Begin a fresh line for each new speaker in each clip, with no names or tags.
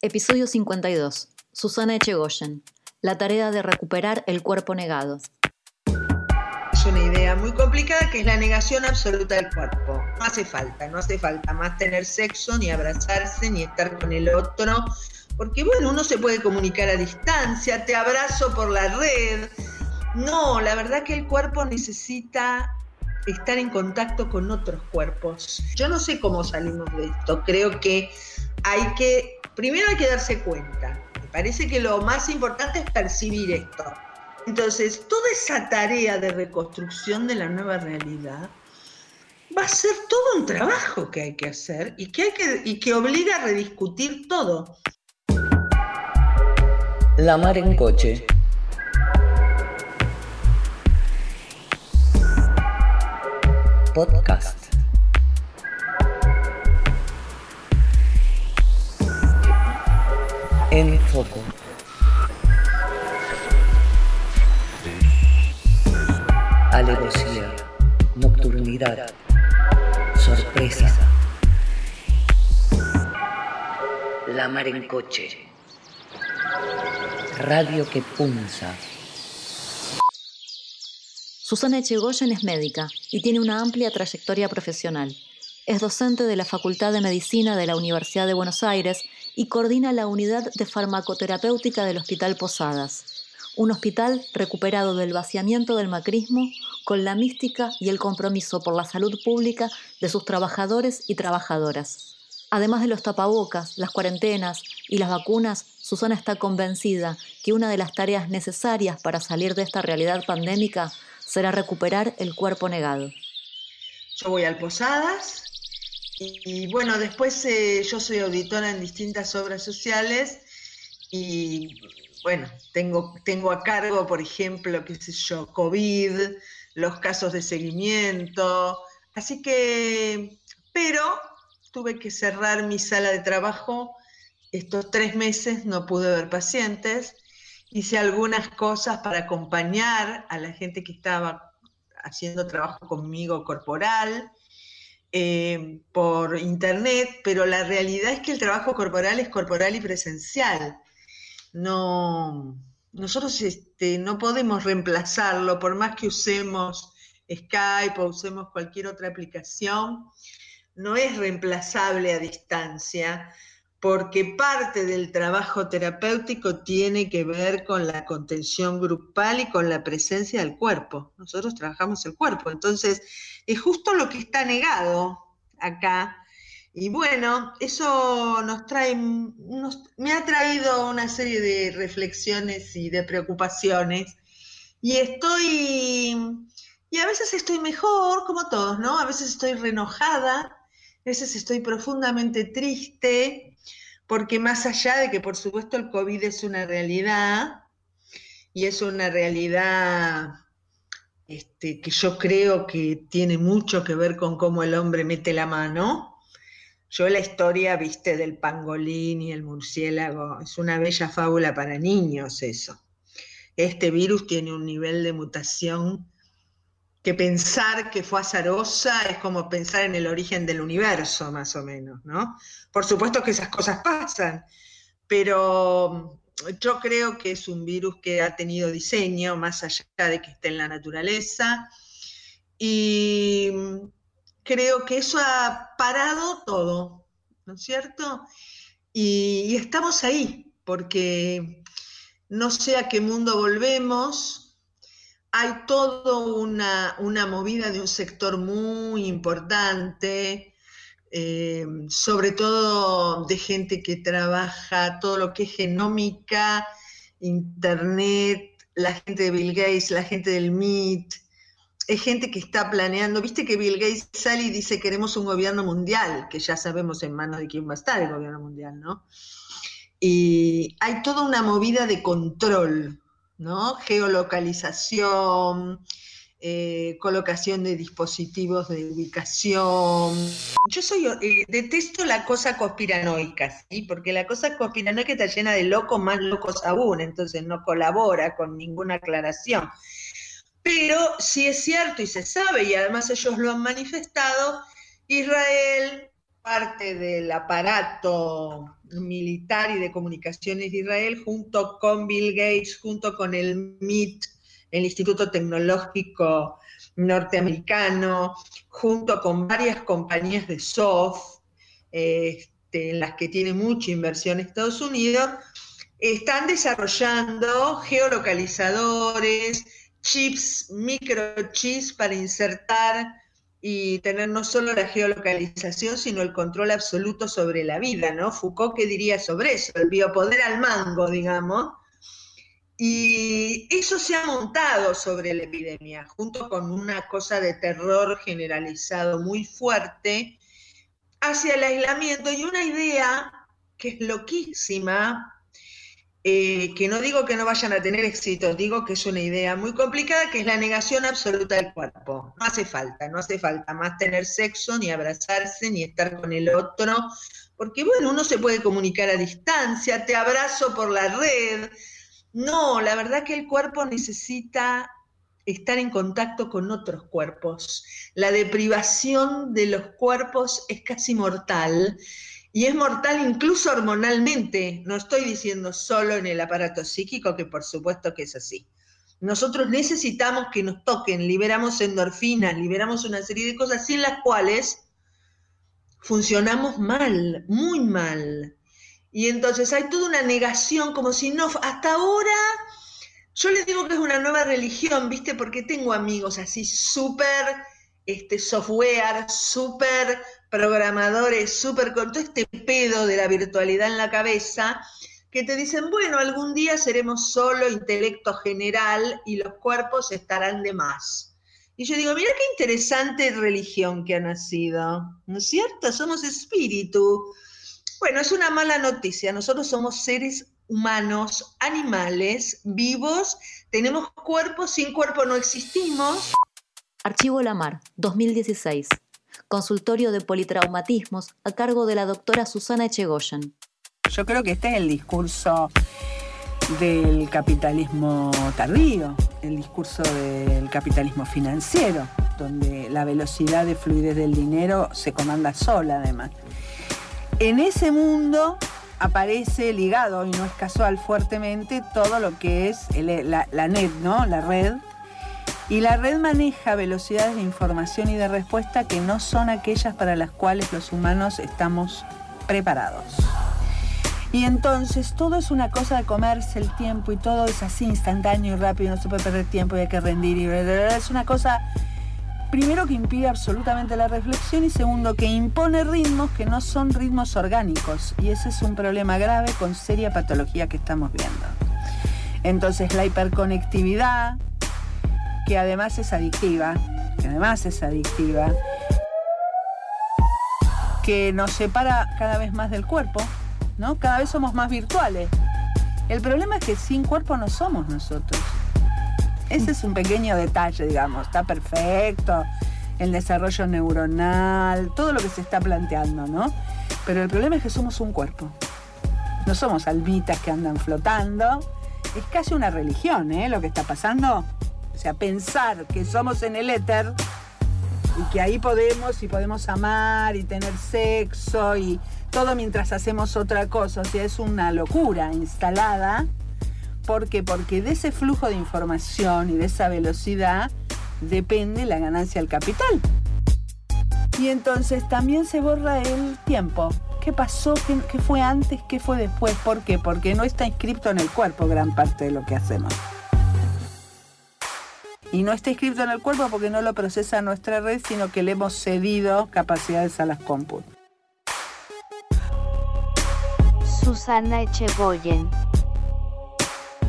Episodio 52. Susana Echegoyen. La tarea de recuperar el cuerpo negado.
Es una idea muy complicada que es la negación absoluta del cuerpo. No hace falta, no hace falta más tener sexo, ni abrazarse, ni estar con el otro. Porque bueno, uno se puede comunicar a distancia, te abrazo por la red. No, la verdad que el cuerpo necesita estar en contacto con otros cuerpos. Yo no sé cómo salimos de esto. Creo que hay que primero hay que darse cuenta. Me parece que lo más importante es percibir esto. Entonces, toda esa tarea de reconstrucción de la nueva realidad va a ser todo un trabajo que hay que hacer y que, obliga a rediscutir todo.
La mar en coche. Podcast. En foco. Alevosía, nocturnidad, sorpresa. La mar en coche. Radio que punza.
Susana Echegoyen es médica y tiene una amplia trayectoria profesional. Es docente de la Facultad de Medicina de la Universidad de Buenos Aires y coordina la unidad de farmacoterapéutica del Hospital Posadas, un hospital recuperado del vaciamiento del macrismo con la mística y el compromiso por la salud pública de sus trabajadores y trabajadoras. Además de los tapabocas, las cuarentenas y las vacunas, Susana está convencida que una de las tareas necesarias para salir de esta realidad pandémica será recuperar el cuerpo negado.
Yo voy al Posadas, y, bueno, después eh, yo soy auditora en distintas obras sociales y bueno, tengo, tengo a cargo, por ejemplo, qué sé yo, COVID, los casos de seguimiento, así que, pero tuve que cerrar mi sala de trabajo. Estos tres meses, no pude ver pacientes, hice algunas cosas para acompañar a la gente que estaba haciendo trabajo conmigo corporal, eh, por internet, pero la realidad es que el trabajo corporal es corporal y presencial. No, nosotros este, no podemos reemplazarlo, por más que usemos Skype o usemos cualquier otra aplicación, no es reemplazable a distancia porque parte del trabajo terapéutico tiene que ver con la contención grupal y con la presencia del cuerpo. Nosotros trabajamos el cuerpo, entonces es justo lo que está negado acá. Y bueno, eso nos trae, me ha traído una serie de reflexiones y de preocupaciones. Y estoy, y a veces estoy mejor, como todos, ¿no? A veces estoy renojada, a veces estoy profundamente triste, porque más allá de que por supuesto el COVID es una realidad, y es una realidad este, que yo creo que tiene mucho que ver con cómo el hombre mete la mano. Yo la historia, viste, del pangolín y el murciélago, es una bella fábula para niños eso. Este virus tiene un nivel de mutación que pensar que fue azarosa es como pensar en el origen del universo, más o menos, ¿no? Por supuesto que esas cosas pasan, pero yo creo que es un virus que ha tenido diseño, más allá de que esté en la naturaleza, y creo que eso ha parado todo, ¿no es cierto? Y, y estamos ahí, porque no sé a qué mundo volvemos, hay toda una, movida de un sector muy importante, eh, sobre todo de gente que trabaja todo lo que es genómica, internet, la gente de Bill Gates, la gente del MIT, es gente que está planeando, viste que Bill Gates sale y dice queremos un gobierno mundial, que ya sabemos en manos de quién va a estar el gobierno mundial, ¿no? Y hay toda una movida de control, ¿no? Geolocalización, eh, colocación de dispositivos de ubicación. Yo soy, eh, detesto la cosa conspiranoica, ¿sí? Porque la cosa conspiranoica está llena de locos más locos aún, entonces no colabora con ninguna aclaración. Pero si es cierto y se sabe, y además ellos lo han manifestado, Israel parte del aparato militar y de comunicaciones de Israel, junto con Bill Gates, junto con el MIT, el Instituto Tecnológico Norteamericano, junto con varias compañías de soft, este, en las que tiene mucha inversión Estados Unidos, están desarrollando geolocalizadores, chips, microchips para insertar y tener no solo la geolocalización, sino el control absoluto sobre la vida, ¿no? Foucault, ¿qué diría sobre eso? El biopoder al mango, digamos. Y eso se ha montado sobre la epidemia, junto con una cosa de terror generalizado muy fuerte hacia el aislamiento y una idea que es loquísima, eh, que no digo que no vayan a tener éxito, digo que es una idea muy complicada, que es la negación absoluta del cuerpo. No hace falta, no hace falta más tener sexo, ni abrazarse, ni estar con el otro, porque bueno, uno se puede comunicar a distancia, te abrazo por la red. No, la verdad que el cuerpo necesita estar en contacto con otros cuerpos. La deprivación de los cuerpos es casi mortal y es mortal incluso hormonalmente. No estoy diciendo solo en el aparato psíquico, que por supuesto que es así. Nosotros necesitamos que nos toquen, liberamos endorfinas, liberamos una serie de cosas sin las cuales funcionamos mal, muy mal. Y entonces hay toda una negación, como si no, hasta ahora, yo les digo que es una nueva religión, ¿viste? Porque tengo amigos así súper este software, súper programadores súper con todo este pedo de la virtualidad en la cabeza, que te dicen, bueno, algún día seremos solo intelecto general y los cuerpos estarán de más. Y yo digo, mira qué interesante religión que ha nacido, ¿no es cierto? Somos espíritu. Bueno, es una mala noticia, nosotros somos seres humanos, animales, vivos, tenemos cuerpos, sin cuerpo no existimos.
Archivo Lamar, 2016 consultorio de politraumatismos a cargo de la doctora Susana Echegoyen.
Yo creo que este es el discurso del capitalismo tardío, el discurso del capitalismo financiero, donde la velocidad de fluidez del dinero se comanda sola además. En ese mundo aparece ligado, y no es casual fuertemente, todo lo que es la, la, net, ¿no? la red, y la red maneja velocidades de información y de respuesta que no son aquellas para las cuales los humanos estamos preparados. Y entonces todo es una cosa de comerse el tiempo y todo es así instantáneo y rápido, no se puede perder tiempo y hay que rendir. Y es una cosa, primero, que impide absolutamente la reflexión y segundo, que impone ritmos que no son ritmos orgánicos. Y ese es un problema grave con seria patología que estamos viendo. Entonces la hiperconectividad, que además es adictiva, que además es adictiva, que nos separa cada vez más del cuerpo, ¿no? Cada vez somos más virtuales. El problema es que sin cuerpo no somos nosotros. Ese es un pequeño detalle, digamos, está perfecto, el desarrollo neuronal, todo lo que se está planteando, ¿no? Pero el problema es que somos un cuerpo. No somos albitas que andan flotando. Es casi una religión, ¿eh? Lo que está pasando. O sea, pensar que somos en el éter y que ahí podemos y podemos amar y tener sexo y todo mientras hacemos otra cosa. O sea, es una locura instalada. ¿Por qué? Porque de ese flujo de información y de esa velocidad depende la ganancia del capital. Y entonces también se borra el tiempo. ¿Qué pasó? ¿Qué, ¿Qué, fue antes? ¿Qué fue después? ¿Por qué? Porque no está inscrito en el cuerpo gran parte de lo que hacemos y no está inscrito en el cuerpo porque no lo procesa nuestra red, sino que le hemos cedido capacidades a las comput.
Susana Echegoyen.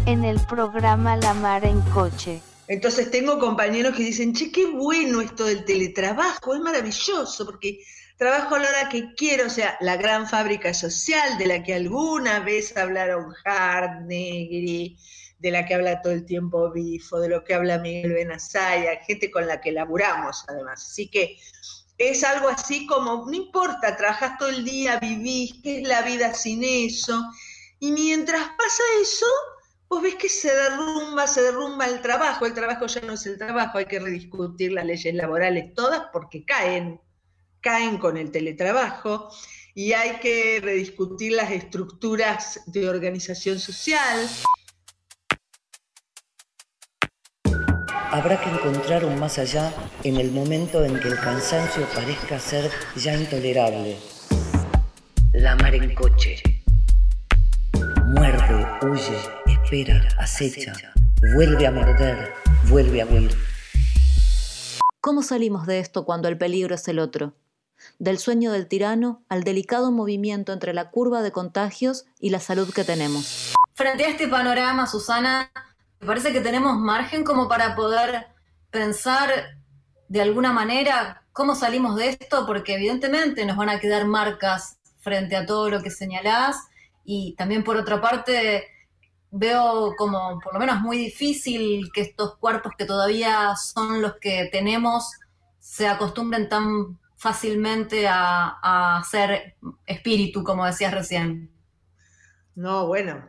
En el programa La Mar en Coche.
Entonces tengo compañeros que dicen, che, qué bueno esto del teletrabajo, es maravilloso porque trabajo a la hora que quiero, o sea, la gran fábrica social de la que alguna vez hablaron Hart, Negri, de la que habla todo el tiempo Bifo, de lo que habla Miguel Benazaya, gente con la que laburamos además. Así que es algo así como, no importa, trabajas todo el día, vivís, ¿qué es la vida sin eso? Y mientras pasa eso, vos ves que se derrumba, se derrumba el trabajo, el trabajo ya no es el trabajo, hay que rediscutir las leyes laborales todas porque caen, caen con el teletrabajo y hay que rediscutir las estructuras de organización social.
Habrá que encontrar un más allá en el momento en que el cansancio parezca ser ya intolerable. La mar en coche. Muerde, huye, espera, acecha, vuelve a morder, vuelve a huir.
¿Cómo salimos de esto cuando el peligro es el otro? Del sueño del tirano al delicado movimiento entre la curva de contagios y la salud que tenemos.
Frente a este panorama, Susana, me parece que tenemos margen como para poder pensar de alguna manera cómo salimos de esto, porque evidentemente nos van a quedar marcas frente a todo lo que señalás y también por otra parte veo como por lo menos muy difícil que estos cuerpos que todavía son los que tenemos se acostumbren tan fácilmente a, ser espíritu, como decías recién.
No, bueno,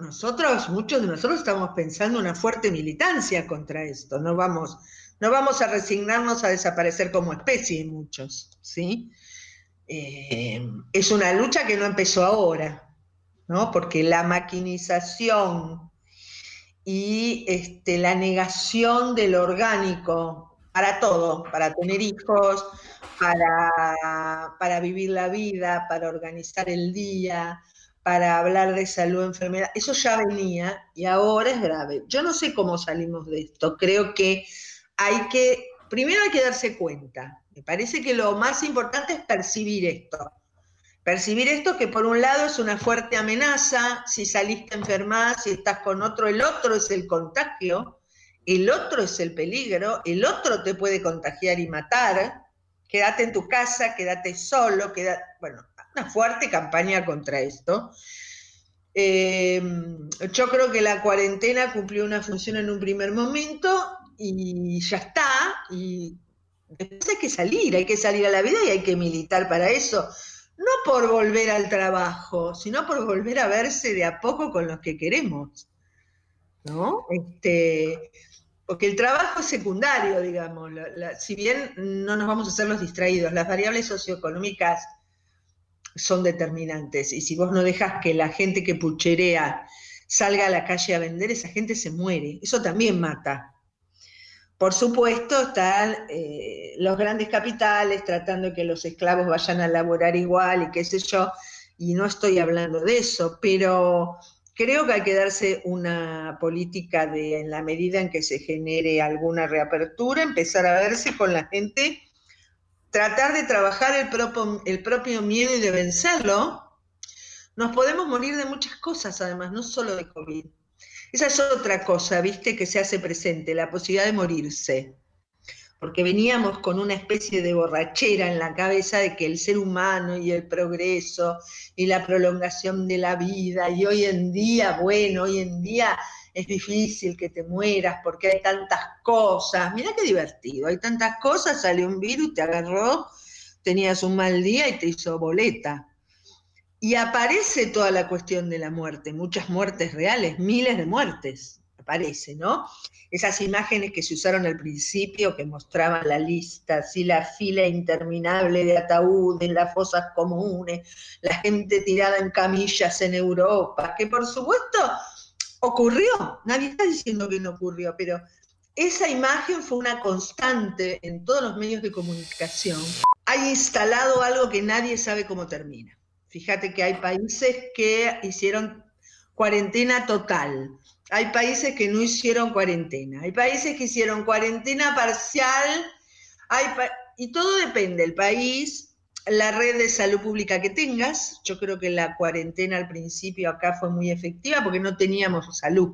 nosotros, muchos de nosotros estamos pensando una fuerte militancia contra esto. No vamos, no vamos a resignarnos a desaparecer como especie, muchos, ¿sí? Eh, es una lucha que no empezó ahora, porque la maquinización y este, la negación del orgánico para todo, para tener hijos, para vivir la vida, para organizar el día, para hablar de salud, enfermedad, eso ya venía y ahora es grave. Yo no sé cómo salimos de esto, creo que hay que, primero hay que darse cuenta, me parece que lo más importante es percibir esto. Percibir esto que por un lado es una fuerte amenaza, si saliste enferma, si estás con otro, el otro es el contagio, el otro es el peligro, el otro te puede contagiar y matar, quédate en tu casa, quédate solo, queda, bueno, una fuerte campaña contra esto. Em, yo creo que la cuarentena cumplió una función en un primer momento y ya está, y después hay que salir, hay que salir a la vida y hay que militar para eso no por volver al trabajo, sino por volver a verse de a poco con los que queremos. ¿No? Este, porque el trabajo es secundario, digamos. si bien no nos vamos a hacer los distraídos, las variables socioeconómicas son determinantes. Y si vos no dejas que la gente que pucherea salga a la calle a vender, esa gente se muere. Eso también mata. Por supuesto, están eh, los grandes capitales tratando de que los esclavos vayan a laborar igual y qué sé yo, y no estoy hablando de eso, pero creo que hay que darse una política de, en la medida en que se genere alguna reapertura, empezar a verse con la gente, tratar de trabajar el propio, el propio miedo y de vencerlo. Nos podemos morir de muchas cosas, además, no solo de COVID. Esa es otra cosa, viste, que se hace presente, la posibilidad de morirse. Porque veníamos con una especie de borrachera en la cabeza de que el ser humano y el progreso y la prolongación de la vida, y hoy en día, bueno, hoy en día es difícil que te mueras porque hay tantas cosas. Mira qué divertido, hay tantas cosas, sale un virus, te agarró, tenías un mal día y te hizo boleta. Y aparece toda la cuestión de la muerte, muchas muertes reales, miles de muertes, aparece, ¿no? Esas imágenes que se usaron al principio, que mostraban la lista, así la fila interminable de ataúdes las fosas comunes, la gente tirada en camillas en Europa, que por supuesto ocurrió, nadie está diciendo que no ocurrió, pero esa imagen fue una constante en todos los medios de comunicación. Hay instalado algo que nadie sabe cómo termina. Fíjate que hay países que hicieron cuarentena total, hay países que no hicieron cuarentena, hay países que hicieron cuarentena parcial, y todo depende. Del país, la red de salud pública que tengas. Yo creo que la cuarentena al principio acá fue muy efectiva porque no teníamos salud.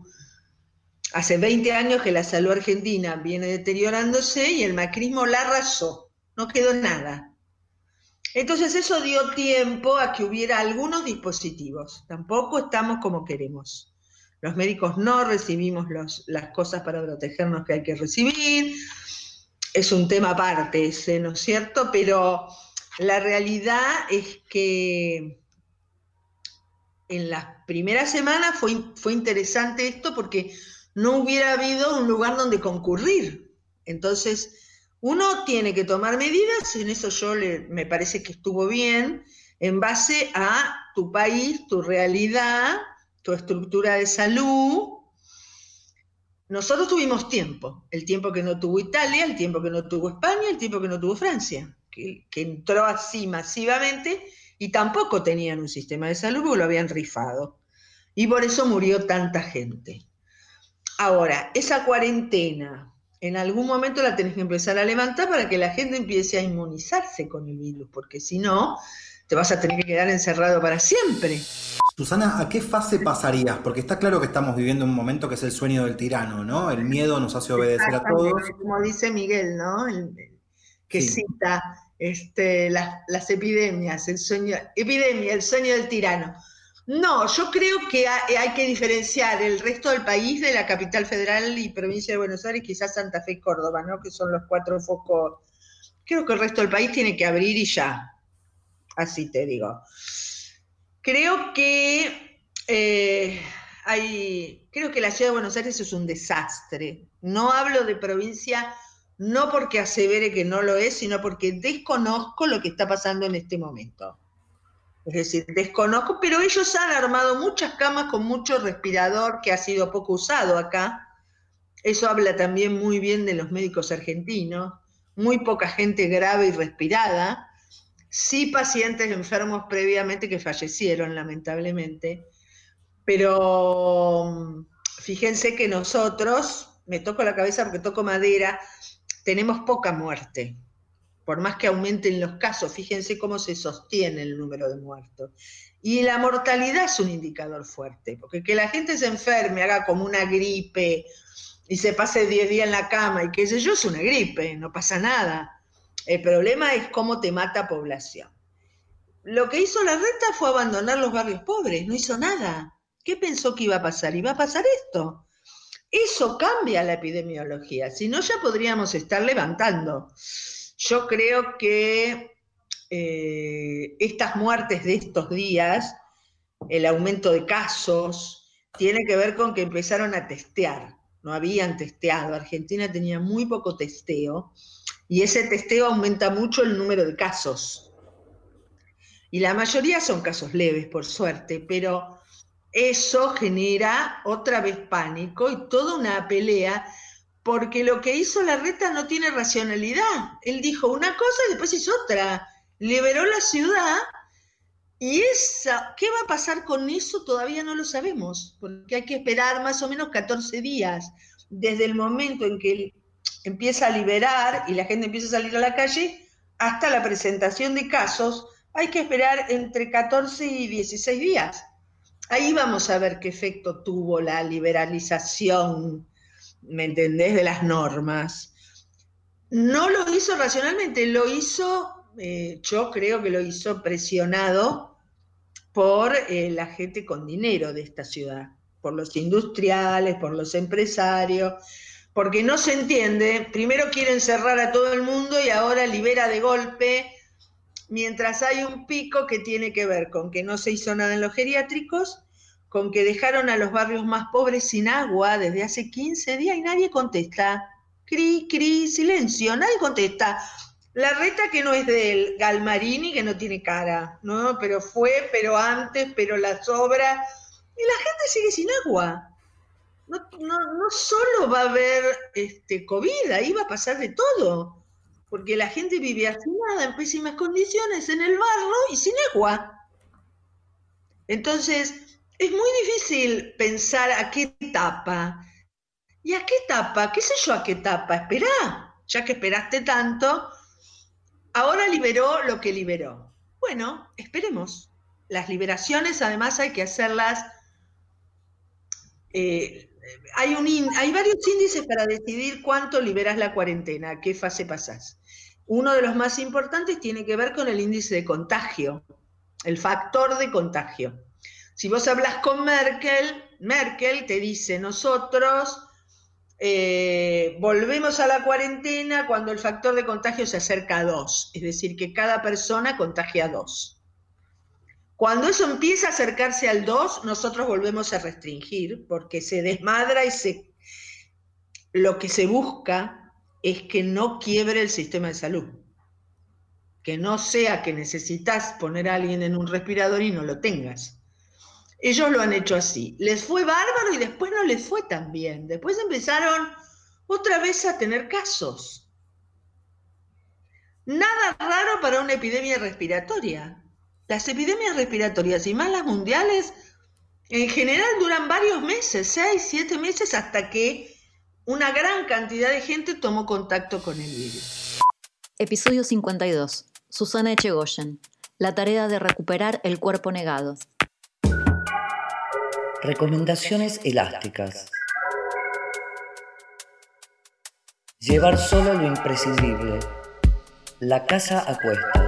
Hace 20 años que la salud argentina viene deteriorándose y el macrismo la arrasó, no quedó nada. Entonces eso dio tiempo a que hubiera algunos dispositivos. Tampoco estamos como queremos. Los médicos no recibimos las cosas para protegernos que hay que recibir. Es un tema aparte ese, ¿no es cierto? Pero la realidad es que en las primeras semanas fue, fue interesante esto porque no hubiera habido un lugar donde concurrir. Entonces, Uno tiene que tomar medidas, en eso yo le, me parece que estuvo bien, en base a tu país, tu realidad, tu estructura de salud. Nosotros tuvimos tiempo, el tiempo que no tuvo Italia, el tiempo que no tuvo España, el tiempo que no tuvo Francia, que, que entró así masivamente y tampoco tenían un sistema de salud porque lo habían rifado. Y por eso murió tanta gente. Ahora, esa cuarentena, en algún momento la tenés que empezar a levantar para que la gente empiece a inmunizarse con el virus, porque si no, te vas a tener que quedar encerrado para siempre.
Susana, ¿a qué fase pasarías? Porque está claro que estamos viviendo un momento que es el sueño del tirano, ¿no? El miedo nos hace obedecer a todos.
Como dice Miguel, ¿no? que cita este, las, epidemias, el sueño, epidemia, el sueño del tirano. No, yo creo que hay, que diferenciar el resto del país de la capital federal y provincia de Buenos Aires, quizás Santa Fe y Córdoba, ¿no? Que son los cuatro focos. Creo que el resto del país tiene que abrir y ya. Así te digo. Creo que eh, hay. Creo que la ciudad de Buenos Aires es un desastre. No hablo de provincia no porque asevere que no lo es, sino porque desconozco lo que está pasando en este momento. Es decir, desconozco, pero ellos han armado muchas camas con mucho respirador que ha sido poco usado acá. Eso habla también muy bien de los médicos argentinos. Muy poca gente grave y respirada. Sí pacientes enfermos previamente que fallecieron, lamentablemente. Pero mm, fíjense que nosotros, me toco la cabeza porque toco madera, tenemos poca muerte. Por más que aumenten los casos, fíjense cómo se sostiene el número de muertos. Y la mortalidad es un indicador fuerte, porque que la gente se enferme, haga como una gripe y se pase 10 días en la cama y qué sé yo, es una gripe, no pasa nada. El problema es cómo te mata población. Lo que hizo la reta fue abandonar los barrios pobres, no hizo nada. ¿Qué pensó que iba a pasar? Iba a pasar esto. Eso cambia la epidemiología, si no ya podríamos estar levantando. Yo creo que eh, estas muertes de estos días, el aumento de casos, tiene que ver con que empezaron a testear. No habían testeado. Argentina tenía muy poco testeo y ese testeo aumenta mucho el número de casos. Y la mayoría son casos leves, por suerte, pero eso genera otra vez pánico y toda una pelea, porque lo que hizo la reta no tiene racionalidad. Él dijo una cosa y después hizo otra. Liberó la ciudad y esa, ¿qué va a pasar con eso? Todavía no lo sabemos, porque hay que esperar más o menos 14 días desde el momento en que él empieza a liberar y la gente empieza a salir a la calle hasta la presentación de casos. Hay que esperar entre 14 y 16 días. Ahí vamos a ver qué efecto tuvo la liberalización, ¿me entendés?, de las normas. No lo hizo racionalmente, lo hizo, eh, yo creo que lo hizo presionado por eh, la gente con dinero de esta ciudad, por los industriales, por los empresarios, porque no se entiende, primero quieren cerrar a todo el mundo y ahora libera de golpe mientras hay un pico que tiene que ver con que no se hizo nada en los geriátricos, con que dejaron a los barrios más pobres sin agua desde hace 15 días y nadie contesta. Cri, cri, silencio, nadie contesta. La reta que no es del Galmarini, que no tiene cara, ¿no? Pero fue, pero antes, pero la sobra. Y la gente sigue sin agua. No, no, solo va a haber este, COVID, ahí va a pasar de todo porque la gente vivía sin nada, en pésimas condiciones, en el barro y sin agua. Entonces, es muy difícil pensar a qué etapa. ¿Y a qué etapa? ¿Qué sé yo a qué etapa? Esperá, ya que esperaste tanto, ahora liberó lo que liberó. Bueno, esperemos. Las liberaciones además hay que hacerlas... Eh, hay, varios índices para decidir cuánto liberas la cuarentena, qué fase pasás. Uno de los más importantes tiene que ver con el índice de contagio, el factor de contagio. Si vos hablas con Merkel, Merkel te dice, nosotros eh, volvemos a la cuarentena cuando el factor de contagio se acerca a dos, es decir, que cada persona contagia a dos. Cuando eso empieza a acercarse al dos, nosotros volvemos a restringir porque se desmadra y se, lo que se busca es que no quiebre el sistema de salud. Que no sea que necesitas poner a alguien en un respirador y no lo tengas. Ellos lo han hecho así. Les fue bárbaro y después no les fue tan bien. Después empezaron otra vez a tener casos. Nada raro para una epidemia respiratoria. Las epidemias respiratorias y más las mundiales en general duran varios meses, seis, siete meses, hasta que una gran cantidad de gente tomó contacto con el virus.
Episodio 52. Susana Echegoyen. La tarea de recuperar el cuerpo negado.
Recomendaciones elásticas. Llevar solo lo imprescindible. La casa a cuestas.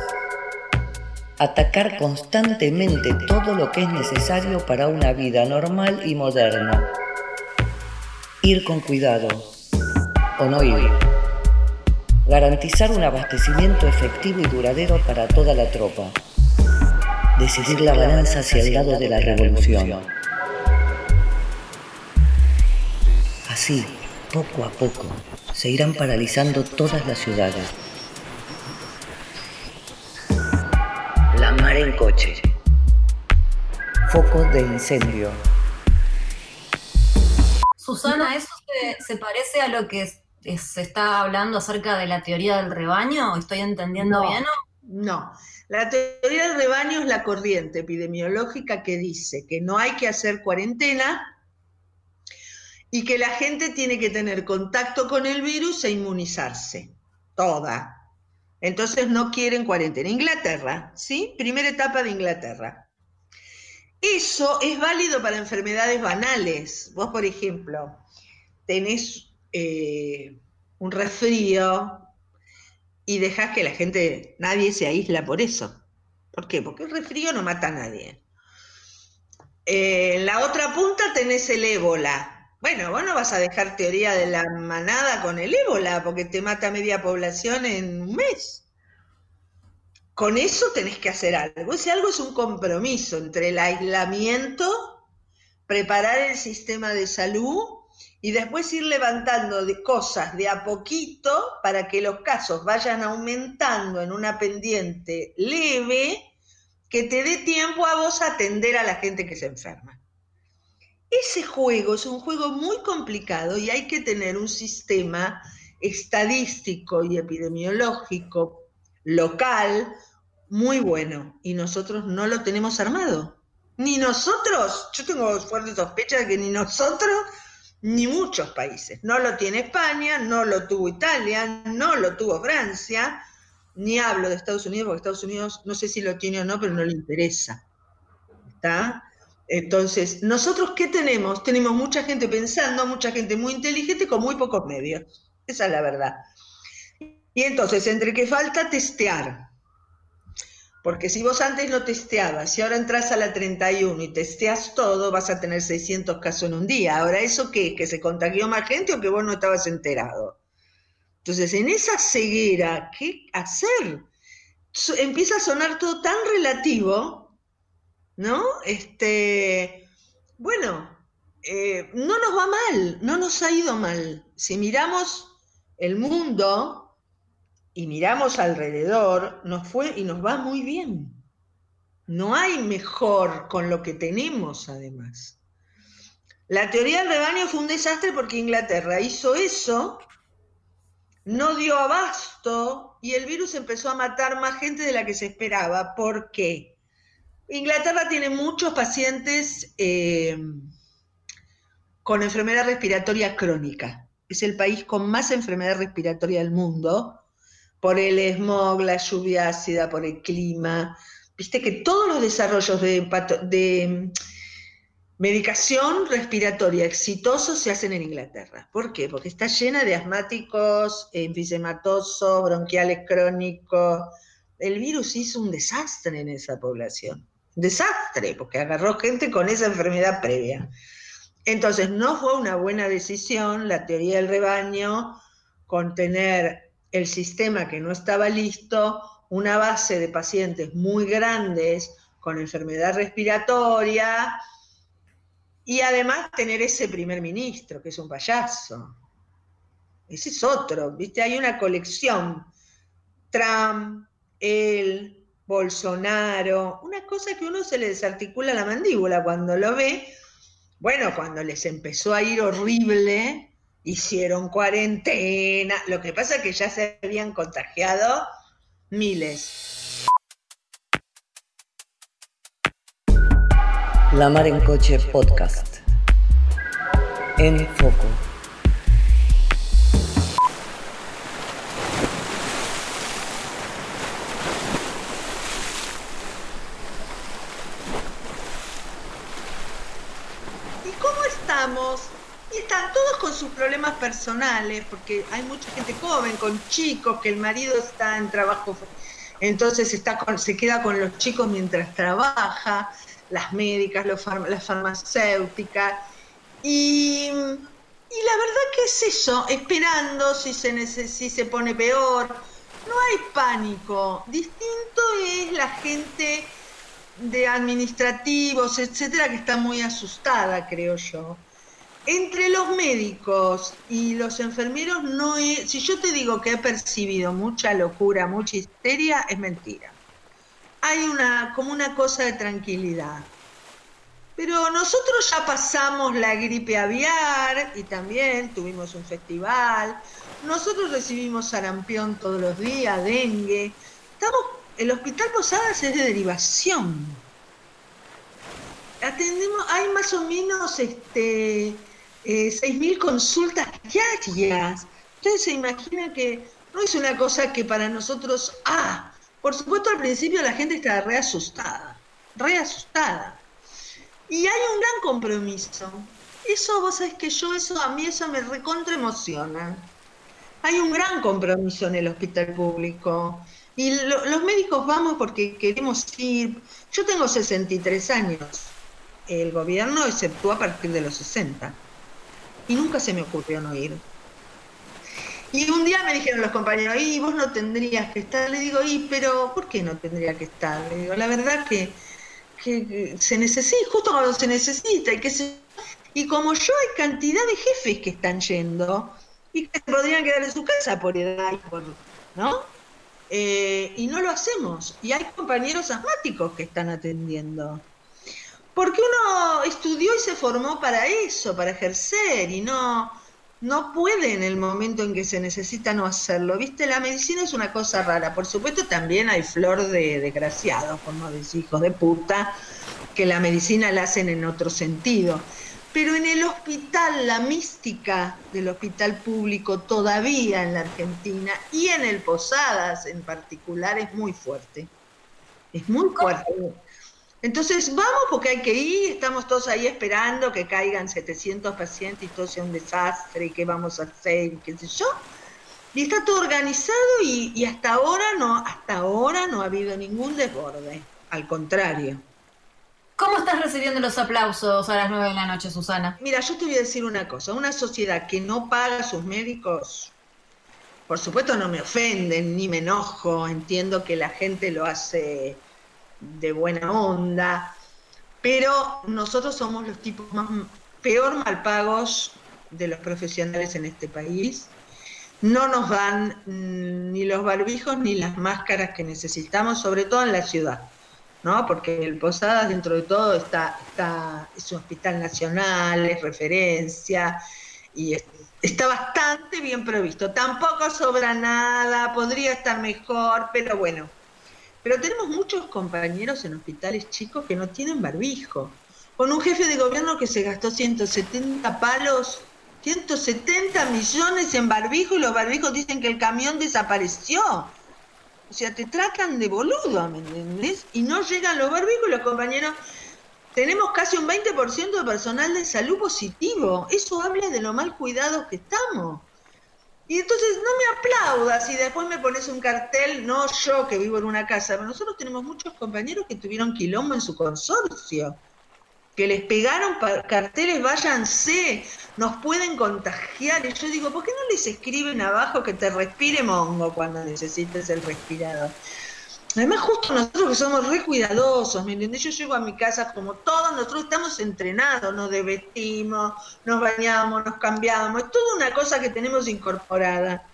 Atacar constantemente todo lo que es necesario para una vida normal y moderna. Ir con cuidado o no ir. Garantizar un abastecimiento efectivo y duradero para toda la tropa. Decidir la balanza hacia el lado de la revolución. Así, poco a poco, se irán paralizando todas las ciudades. Coche. Foco de incendio.
Susana, ¿eso se, parece a lo que se está hablando acerca de la teoría del rebaño? ¿Estoy entendiendo bien?
No, la teoría del rebaño es la corriente epidemiológica que dice que no hay que hacer cuarentena y que la gente tiene que tener contacto con el virus e inmunizarse, toda. Entonces no quieren cuarentena. Inglaterra, ¿sí? Primera etapa de Inglaterra. Eso es válido para enfermedades banales. Vos, por ejemplo, tenés eh, un resfrío y dejás que la gente, nadie se aísla por eso. ¿Por qué? Porque el resfrío no mata a nadie. Eh, en la otra punta tenés el ébola, bueno, vos no vas a dejar teoría de la manada con el ébola, porque te mata media población en un mes. Con eso tenés que hacer algo. Ese algo es un compromiso entre el aislamiento, preparar el sistema de salud y después ir levantando de cosas de a poquito para que los casos vayan aumentando en una pendiente leve que te dé tiempo a vos atender a la gente que se enferma. Ese juego es un juego muy complicado y hay que tener un sistema estadístico y epidemiológico local muy bueno y nosotros no lo tenemos armado. Ni nosotros, yo tengo fuerte sospecha de que ni nosotros ni muchos países. No lo tiene España, no lo tuvo Italia, no lo tuvo Francia, ni hablo de Estados Unidos porque Estados Unidos no sé si lo tiene o no, pero no le interesa. ¿Está? Entonces, ¿nosotros qué tenemos? Tenemos mucha gente pensando, mucha gente muy inteligente con muy pocos medios. Esa es la verdad. Y entonces, entre que falta testear, porque si vos antes no testeabas, si ahora entras a la 31 y testeas todo, vas a tener 600 casos en un día. Ahora, ¿eso qué? ¿Que se contagió más gente o que vos no estabas enterado? Entonces, en esa ceguera, ¿qué hacer? empieza a sonar todo tan relativo ¿no? Este, bueno, eh, no nos va mal, no nos ha ido mal. Si miramos el mundo y miramos alrededor, nos fue y nos va muy bien. No hay mejor con lo que tenemos, además. La teoría del rebaño fue un desastre porque Inglaterra hizo eso, no dio abasto y el virus empezó a matar más gente de la que se esperaba. ¿Por qué? Inglaterra tiene muchos pacientes eh, con enfermedad respiratoria crónica. Es el país con más enfermedad respiratoria del mundo, por el smog, la lluvia ácida, por el clima. Viste que todos los desarrollos de, de medicación respiratoria exitosos se hacen en Inglaterra. ¿Por qué? Porque está llena de asmáticos, enfisematosos, bronquiales crónicos. El virus hizo un desastre en esa población desastre, porque agarró gente con esa enfermedad previa. Entonces, no fue una buena decisión la teoría del rebaño con tener el sistema que no estaba listo, una base de pacientes muy grandes con enfermedad respiratoria y además tener ese primer ministro, que es un payaso. ese es otro, ¿viste? Hay una colección. Trump, él, Bolsonaro, una cosa que uno se le desarticula la mandíbula cuando lo ve. Bueno, cuando les empezó a ir horrible, hicieron cuarentena. Lo que pasa es que ya se habían contagiado miles.
La Mar en Coche Podcast. En Foco.
Personales, porque hay mucha gente joven, con chicos, que el marido está en trabajo, entonces está con- se queda con los chicos mientras trabaja, las médicas, los las farmacéuticas. Y, y la verdad que es eso, esperando si se, si se pone peor. No hay pánico. Distinto es la gente de administrativos, etcétera, que está muy asustada, creo yo. Entre los médicos y los enfermeros no he- si yo te digo que he percibido mucha locura, mucha histeria, es mentira. Hay una como una cosa de tranquilidad. Pero nosotros ya pasamos la gripe aviar y también tuvimos un festival. Nosotros recibimos sarampión todos los días, dengue. Estamos, el Hospital Posadas es de derivación. Atendemos, hay más o menos este, eh, 6.000 consultas diarias. Ustedes se imaginan que no es una cosa que para nosotros, ah, por supuesto al principio la gente estaba re asustada, re asustada. Y hay un gran compromiso. Eso, vos sabés que yo, eso a mí eso me recontra emociona. Hay un gran compromiso en el hospital público. Y lo- los médicos vamos porque queremos ir. Yo tengo 63 años. El gobierno exceptúa a partir de los 60. Y nunca se me ocurrió no ir. Y un día me dijeron los compañeros, y vos no tendrías que estar. Le digo, y pero ¿por qué no tendría que estar? Le digo, la verdad que, que- se necesita, justo cuando se necesita, y que y como yo hay cantidad de jefes que están yendo y que se podrían quedar en su casa por edad y por, ¿no? Eh, y no lo hacemos. Y hay compañeros asmáticos que están atendiendo. Porque uno estudió y se formó para eso, para ejercer, y no, no puede en el momento en que se necesita no hacerlo. Viste, la medicina es una cosa rara. Por supuesto, también hay flor de desgraciados, por no decir hijos de puta, que la medicina la hacen en otro sentido. Pero en el hospital, la mística del hospital público todavía en la Argentina y en el Posadas en particular es muy fuerte. Es muy fuerte. Entonces vamos porque hay que ir, estamos todos ahí esperando que caigan 700 pacientes y todo sea un desastre y qué vamos a hacer y qué sé yo. Y está todo organizado y, y hasta ahora no, hasta ahora no ha habido ningún desborde. Al contrario.
¿Cómo estás recibiendo los aplausos a las 9 de la noche, Susana?
Mira, yo te voy a decir una cosa, una sociedad que no paga a sus médicos, por supuesto no me ofenden ni me enojo, entiendo que la gente lo hace de buena onda, pero nosotros somos los tipos más peor mal pagos de los profesionales en este país. No nos dan mm, ni los barbijos ni las máscaras que necesitamos, sobre todo en la ciudad. ¿no? Porque el Posadas dentro de todo está, está, es un hospital nacional, es referencia y es- está bastante bien provisto. Tampoco sobra nada, podría estar mejor, pero bueno. Pero tenemos muchos compañeros en hospitales chicos que no tienen barbijo. Con un jefe de gobierno que se gastó 170 palos, 170 millones en barbijo y los barbijos dicen que el camión desapareció. O sea, te tratan de boludo, ¿me entendés? Y no llegan los barbijos y los compañeros. Tenemos casi un 20% de personal de salud positivo. Eso habla de lo mal cuidados que estamos. Y entonces no me aplaudas y después me pones un cartel, no yo que vivo en una casa, pero nosotros tenemos muchos compañeros que tuvieron quilombo en su consorcio, que les pegaron carteles, váyanse, nos pueden contagiar. Y yo digo, ¿por qué no les escriben abajo que te respire mongo cuando necesites el respirador? Además, justo nosotros que somos re cuidadosos, ¿me entiendes? Yo llego a mi casa como todos, nosotros estamos entrenados, nos desvestimos, nos bañamos, nos cambiamos, es toda una cosa que tenemos incorporada.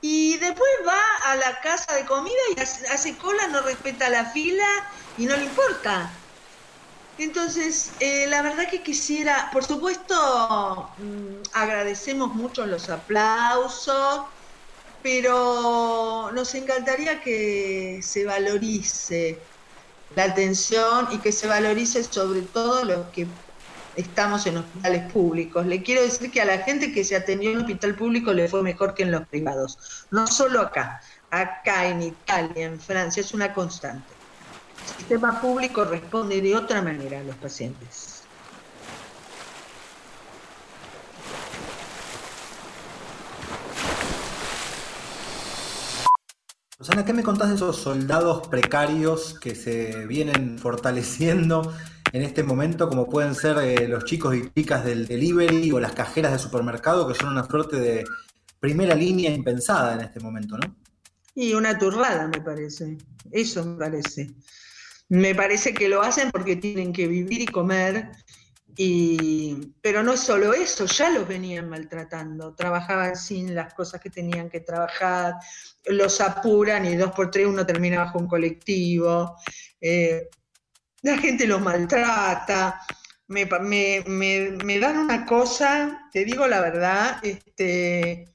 Y después va a la casa de comida y hace, cola, no respeta la fila y no le importa. Entonces, eh, la verdad que quisiera, por supuesto, mm, agradecemos mucho los aplausos, pero nos encantaría que se valorice la atención y que se valorice sobre todo los que estamos en hospitales públicos. Le quiero decir que a la gente que se atendió en hospital público le fue mejor que en los privados. No solo acá, acá en Italia, en Francia, es una constante. El sistema público responde de otra manera a los pacientes.
Susana, ¿qué me contás de esos soldados precarios que se vienen fortaleciendo en este momento, como pueden ser eh, los chicos y chicas del delivery o las cajeras de supermercado, que son una suerte de primera línea impensada en este momento, ¿no?
Y una turrada, me parece. Eso me parece. Me parece que lo hacen porque tienen que vivir y comer pero no solo eso, ya los venían maltratando, trabajaban sin las cosas que tenían que trabajar, los apuran y dos por tres uno termina bajo un colectivo, eh, la gente los maltrata, me, me, dan una cosa, te digo la verdad, este,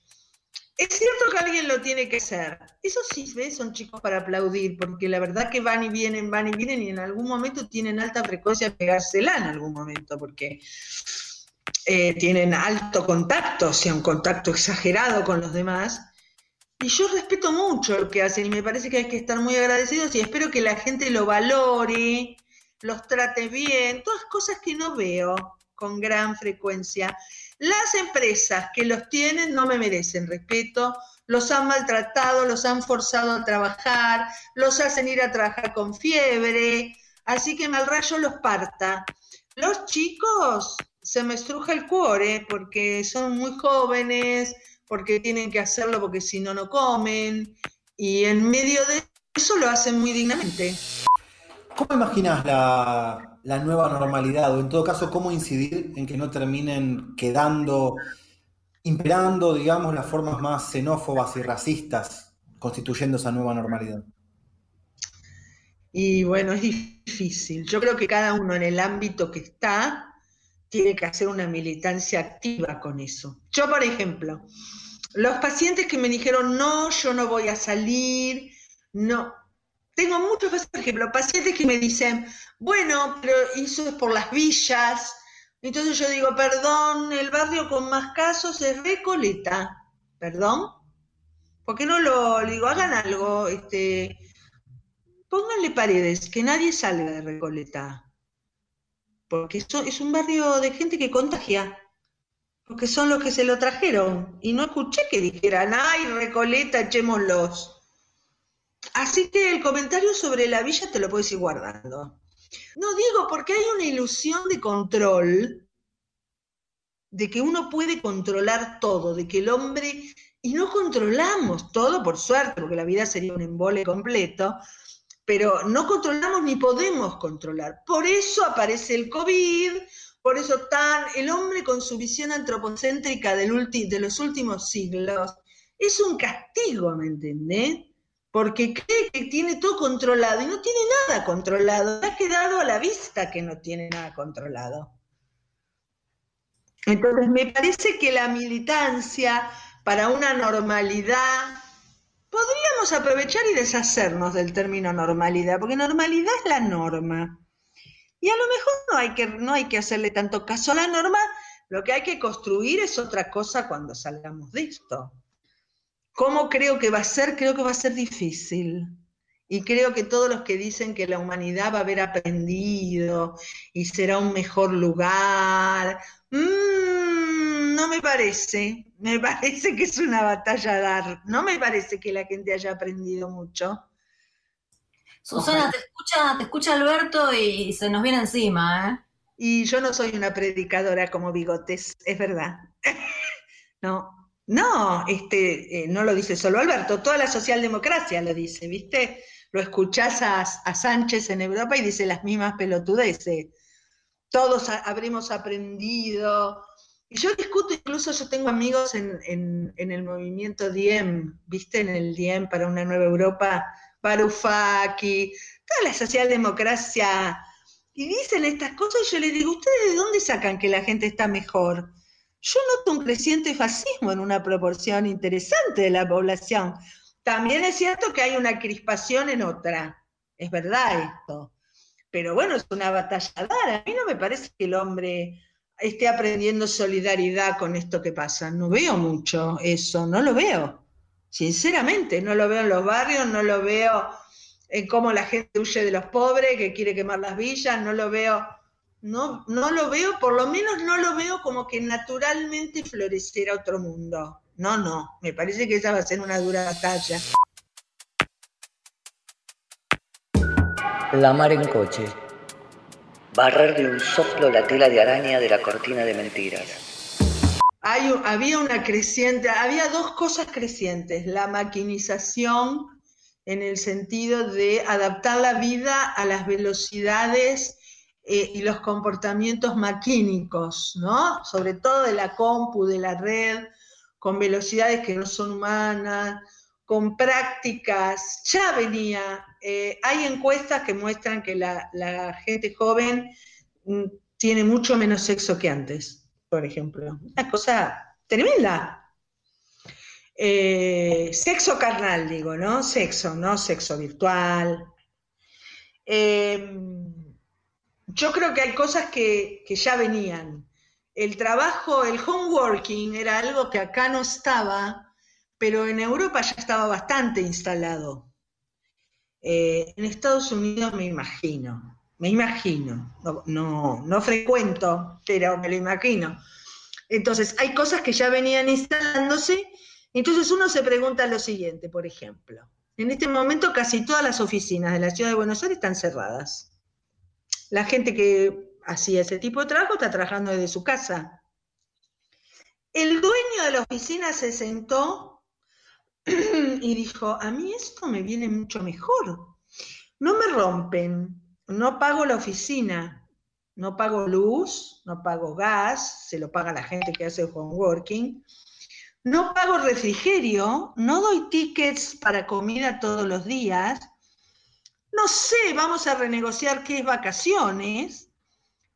es cierto que alguien lo tiene que hacer. Eso sí. Son chicos para aplaudir, porque la verdad que van y vienen, van y vienen, y en algún momento tienen alta frecuencia pegársela en algún momento, porque eh, tienen alto contacto, o sea, un contacto exagerado con los demás. Y yo respeto mucho lo que hacen y me parece que hay que estar muy agradecidos y espero que la gente lo valore, los trate bien, todas cosas que no veo con gran frecuencia. Las empresas que los tienen no me merecen respeto, los han maltratado, los han forzado a trabajar, los hacen ir a trabajar con fiebre, así que mal rayo los parta. Los chicos se me estruja el cuore porque son muy jóvenes, porque tienen que hacerlo porque si no, no comen, y en medio de eso lo hacen muy dignamente.
¿Cómo imaginas la, la nueva normalidad o en todo caso cómo incidir en que no terminen quedando, imperando, digamos, las formas más xenófobas y racistas constituyendo esa nueva normalidad?
Y bueno, es difícil. Yo creo que cada uno en el ámbito que está tiene que hacer una militancia activa con eso. Yo, por ejemplo, los pacientes que me dijeron, no, yo no voy a salir, no, tengo muchos, por ejemplo, pacientes que me dicen, bueno, pero eso es por las villas. Entonces yo digo, perdón, el barrio con más casos es Recoleta. ¿Perdón? ¿Por qué no lo, digo, hagan algo? Este, pónganle paredes, que nadie salga de Recoleta. Porque eso es un barrio de gente que contagia. Porque son los que se lo trajeron. Y no escuché que dijeran, ay, Recoleta, echémoslos. Así que el comentario sobre la villa te lo puedes ir guardando. No digo porque hay una ilusión de control, de que uno puede controlar todo, de que el hombre, y no controlamos todo por suerte, porque la vida sería un embole completo, pero no controlamos ni podemos controlar. Por eso aparece el COVID, por eso tan el hombre con su visión antropocéntrica de los últimos siglos es un castigo, ¿me entendés? Porque cree que tiene todo controlado y no tiene nada controlado. Ha quedado a la vista que no tiene nada controlado. Entonces, me parece que la militancia para una normalidad, podríamos aprovechar y deshacernos del término normalidad, porque normalidad es la norma. Y a lo mejor no hay que, no hay que hacerle tanto caso a la norma, lo que hay que construir es otra cosa cuando salgamos de esto. ¿Cómo creo que va a ser? Creo que va a ser difícil. Y creo que todos los que dicen que la humanidad va a haber aprendido y será un mejor lugar, mm, no me parece. Me parece que es una batalla a dar. No me parece que la gente haya aprendido mucho.
Susana, te escucha, te escucha Alberto y se nos viene encima, ¿eh?
Y yo no soy una predicadora como bigotes, es verdad. no, no, este, eh, no lo dice solo Alberto, toda la socialdemocracia lo dice, ¿viste? lo escuchás a, Sánchez en Europa y dice las mismas pelotudeces. Todos habremos aprendido. Y yo discuto, incluso yo tengo amigos en, el movimiento Diem, ¿viste? En el Diem para una nueva Europa, Varoufakis, toda la socialdemocracia. Y dicen estas cosas y yo les digo, ¿ustedes de dónde sacan que la gente está mejor? Yo noto un creciente fascismo en una proporción interesante de la población. También es cierto que hay una crispación en otra. Es verdad esto. Pero bueno, es una batalla dar. A mí no me parece que el hombre esté aprendiendo solidaridad con esto que pasa. No veo mucho eso, no lo veo. Sinceramente, no lo veo en los barrios, no lo veo en cómo la gente huye de los pobres, que quiere quemar las villas, no lo veo, no, no lo veo, por lo menos no lo veo como que naturalmente floreciera otro mundo. No, no, me parece que esa va a ser una dura batalla.
La mar en coche. Barrer de un soplo la tela de araña de la cortina de mentiras.
Hay, había una creciente, había dos cosas crecientes, la maquinización en el sentido de adaptar la vida a las velocidades eh, y los comportamientos maquínicos, ¿no? Sobre todo de la compu, de la red, con velocidades que no son humanas, con prácticas, ya venía, eh, hay encuestas que muestran que la, gente joven mm, tiene mucho menos sexo que antes, por ejemplo. Una cosa tremenda. Eh, sexo carnal, digo, ¿no? Sexo, no sexo virtual. Em, yo creo que hay cosas que, que ya venían. El trabajo, el homeworking era algo que acá no estaba, pero en Europa ya estaba bastante instalado. Eh, en Estados Unidos me imagino, me imagino, no, no, frecuento, pero me lo imagino. Entonces, hay cosas que ya venían instalándose, entonces uno se pregunta lo siguiente, por ejemplo, en este momento casi todas las oficinas de la ciudad de Buenos Aires están cerradas. La gente que hacía ese tipo de trabajo está trabajando desde su casa. El dueño de la oficina se sentó y dijo, a mí esto me viene mucho mejor. No me rompen, no pago la oficina, no pago luz, no pago gas, se lo paga la gente que hace homeworking, no pago refrigerio, no doy tickets para comida todos los días, no sé, vamos a renegociar qué es vacaciones.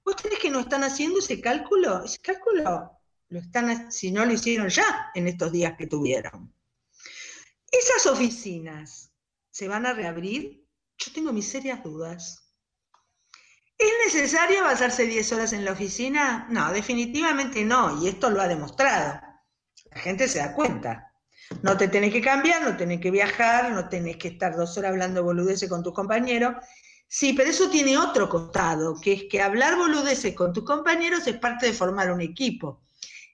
¿Ustedes que no están haciendo ese cálculo? Ese cálculo lo están, si no lo hicieron ya en estos días que tuvieron. ¿Esas oficinas se van a reabrir? Yo tengo mis serias dudas. ¿Es necesario basarse 10 horas en la oficina? No, definitivamente no, y esto lo ha demostrado. La gente se da cuenta. No te tenés que cambiar, no tenés que viajar, no tenés que estar dos horas hablando boludeces con tus compañeros. Sí, pero eso tiene otro costado, que es que hablar boludeces con tus compañeros es parte de formar un equipo.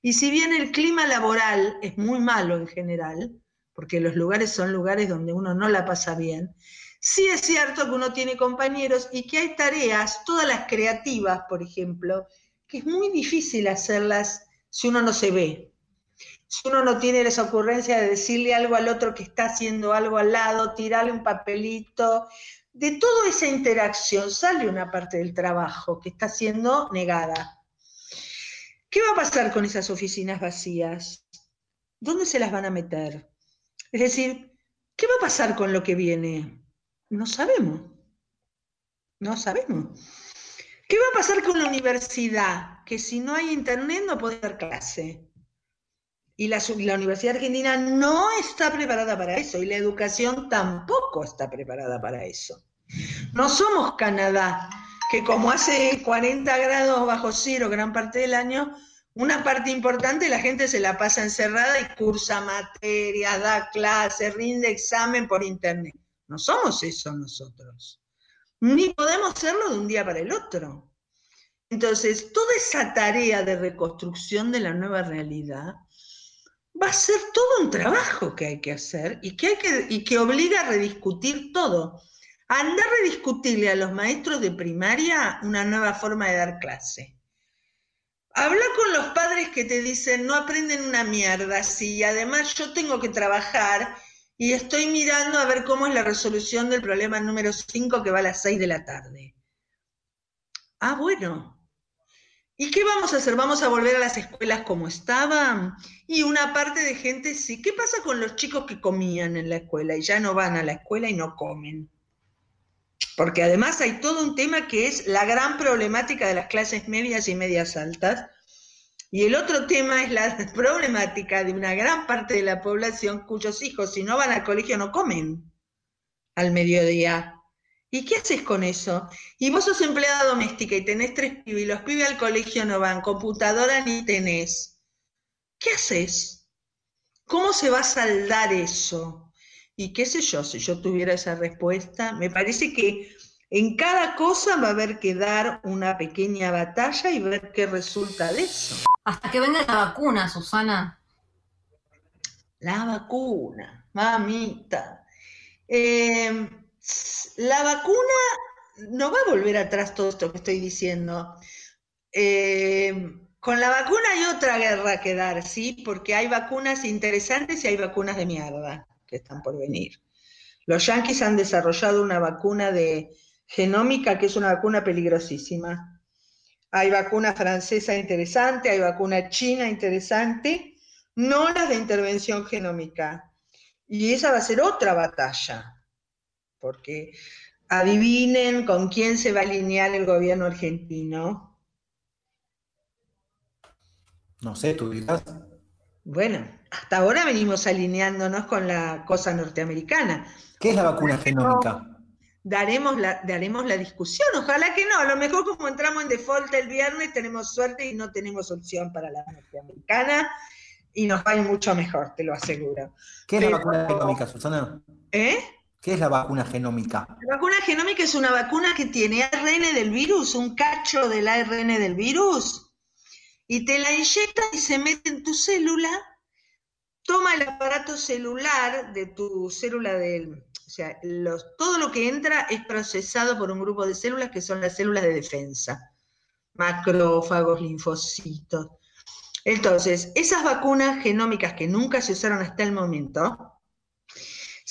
Y si bien el clima laboral es muy malo en general, porque los lugares son lugares donde uno no la pasa bien. Sí es cierto que uno tiene compañeros y que hay tareas, todas las creativas, por ejemplo, que es muy difícil hacerlas si uno no se ve. Si uno no tiene esa ocurrencia de decirle algo al otro que está haciendo algo al lado, tirarle un papelito, de toda esa interacción sale una parte del trabajo que está siendo negada. ¿Qué va a pasar con esas oficinas vacías? ¿Dónde se las van a meter? Es decir, ¿qué va a pasar con lo que viene? No sabemos. No sabemos. ¿Qué va a pasar con la universidad? Que si no hay internet no puede dar clase. Y la, la, Universidad Argentina no está preparada para eso y la educación tampoco está preparada para eso. No somos Canadá, que como hace 40 grados bajo cero gran parte del año, una parte importante la gente se la pasa encerrada y cursa materias, da clases, rinde examen por internet. No somos eso nosotros. Ni podemos hacerlo de un día para el otro. Entonces, toda esa tarea de reconstrucción de la nueva realidad va a ser todo un trabajo que hay que hacer y que, hay que, y que obliga a rediscutir todo. Andar a rediscutirle a los maestros de primaria una nueva forma de dar clase Habla con los padres que te dicen no aprenden una mierda, sí, además yo tengo que trabajar y estoy mirando a ver cómo es la resolución del problema número 5 que va a las 6 de la tarde. Ah, bueno. ¿Y qué vamos a hacer? ¿Vamos a volver a las escuelas como estaban? Y una parte de gente sí. ¿Qué pasa con los chicos que comían en la escuela y ya no van a la escuela y no comen? Porque además hay todo un tema que es la gran problemática de las clases medias y medias altas. Y el otro tema es la problemática de una gran parte de la población cuyos hijos, si no van al colegio, no comen al mediodía. ¿Y qué haces con eso? Y vos sos empleada doméstica y tenés tres pibes y los pibes al colegio no van, computadora ni tenés. ¿Qué haces? ¿Cómo se va a saldar eso? Y qué sé yo, si yo tuviera esa respuesta, me parece que en cada cosa va a haber que dar una pequeña batalla y ver qué resulta de eso.
Hasta que venga la vacuna, Susana.
La vacuna, mamita. Eh, la vacuna no va a volver atrás todo esto que estoy diciendo. Eh, con la vacuna hay otra guerra que dar, ¿sí? Porque hay vacunas interesantes y hay vacunas de mierda que están por venir. Los yanquis han desarrollado una vacuna de genómica que es una vacuna peligrosísima. Hay vacuna francesa interesante, hay vacuna china interesante, no las de intervención genómica. Y esa va a ser otra batalla porque adivinen con quién se va a alinear el gobierno argentino.
No sé, tú dirás.
Bueno, hasta ahora venimos alineándonos con la cosa norteamericana.
¿Qué es la vacuna genómica?
Daremos la, daremos la discusión, ojalá que no. A lo mejor como entramos en default el viernes tenemos suerte y no tenemos opción para la norteamericana y nos va a ir mucho mejor, te lo aseguro.
¿Qué es la vacuna genómica, Susana?
¿Eh?
¿Qué es la vacuna genómica?
La vacuna genómica es una vacuna que tiene ARN del virus, un cacho del ARN del virus, y te la inyecta y se mete en tu célula, toma el aparato celular de tu célula del... O sea, todo lo que entra es procesado por un grupo de células que son las células de defensa, macrófagos, linfocitos. Entonces, esas vacunas genómicas que nunca se usaron hasta el momento,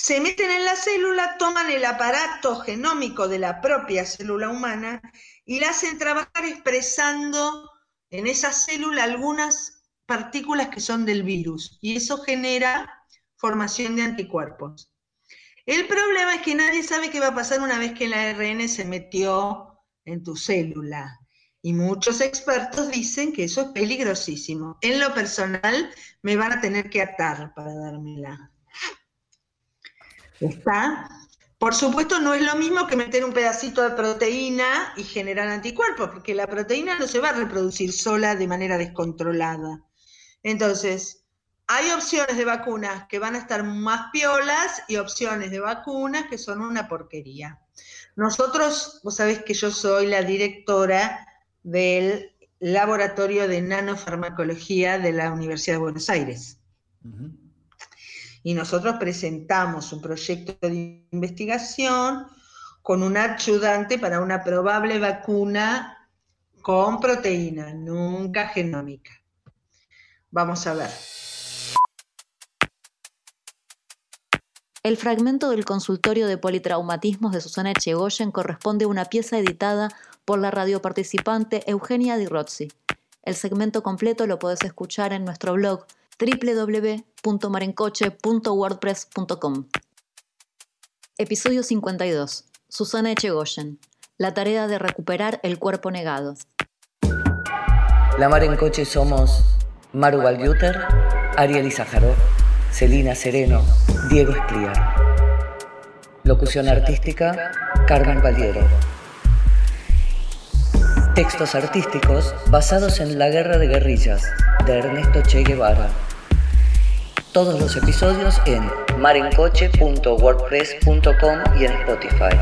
se meten en la célula, toman el aparato genómico de la propia célula humana y la hacen trabajar expresando en esa célula algunas partículas que son del virus y eso genera formación de anticuerpos. El problema es que nadie sabe qué va a pasar una vez que el ARN se metió en tu célula. Y muchos expertos dicen que eso es peligrosísimo. En lo personal, me van a tener que atar para dármela. ¿Está? Por supuesto, no es lo mismo que meter un pedacito de proteína y generar anticuerpos, porque la proteína no se va a reproducir sola de manera descontrolada. Entonces, hay opciones de vacunas que van a estar más piolas y opciones de vacunas que son una porquería. Nosotros, vos sabés que yo soy la directora del Laboratorio de Nanofarmacología de la Universidad de Buenos Aires y nosotros presentamos un proyecto de investigación con un ayudante para una probable vacuna con proteína, nunca genómica. Vamos a ver.
El fragmento del consultorio de politraumatismos de Susana Echegoyen corresponde a una pieza editada por la radioparticipante Eugenia Di Rozzi. El segmento completo lo podés escuchar en nuestro blog www.marencoche.wordpress.com. Episodio 52. Susana Echegoyen. La tarea de recuperar el cuerpo negado.
La Mar en Coche somos Maru Valguter, Ariel Izajarov, Celina Sereno, Diego Espliar. Locución artística, Carmen Valiero. Textos artísticos basados en La Guerra de Guerrillas, de Ernesto Che Guevara. Todos los episodios en marencoche.wordpress.com y en Spotify.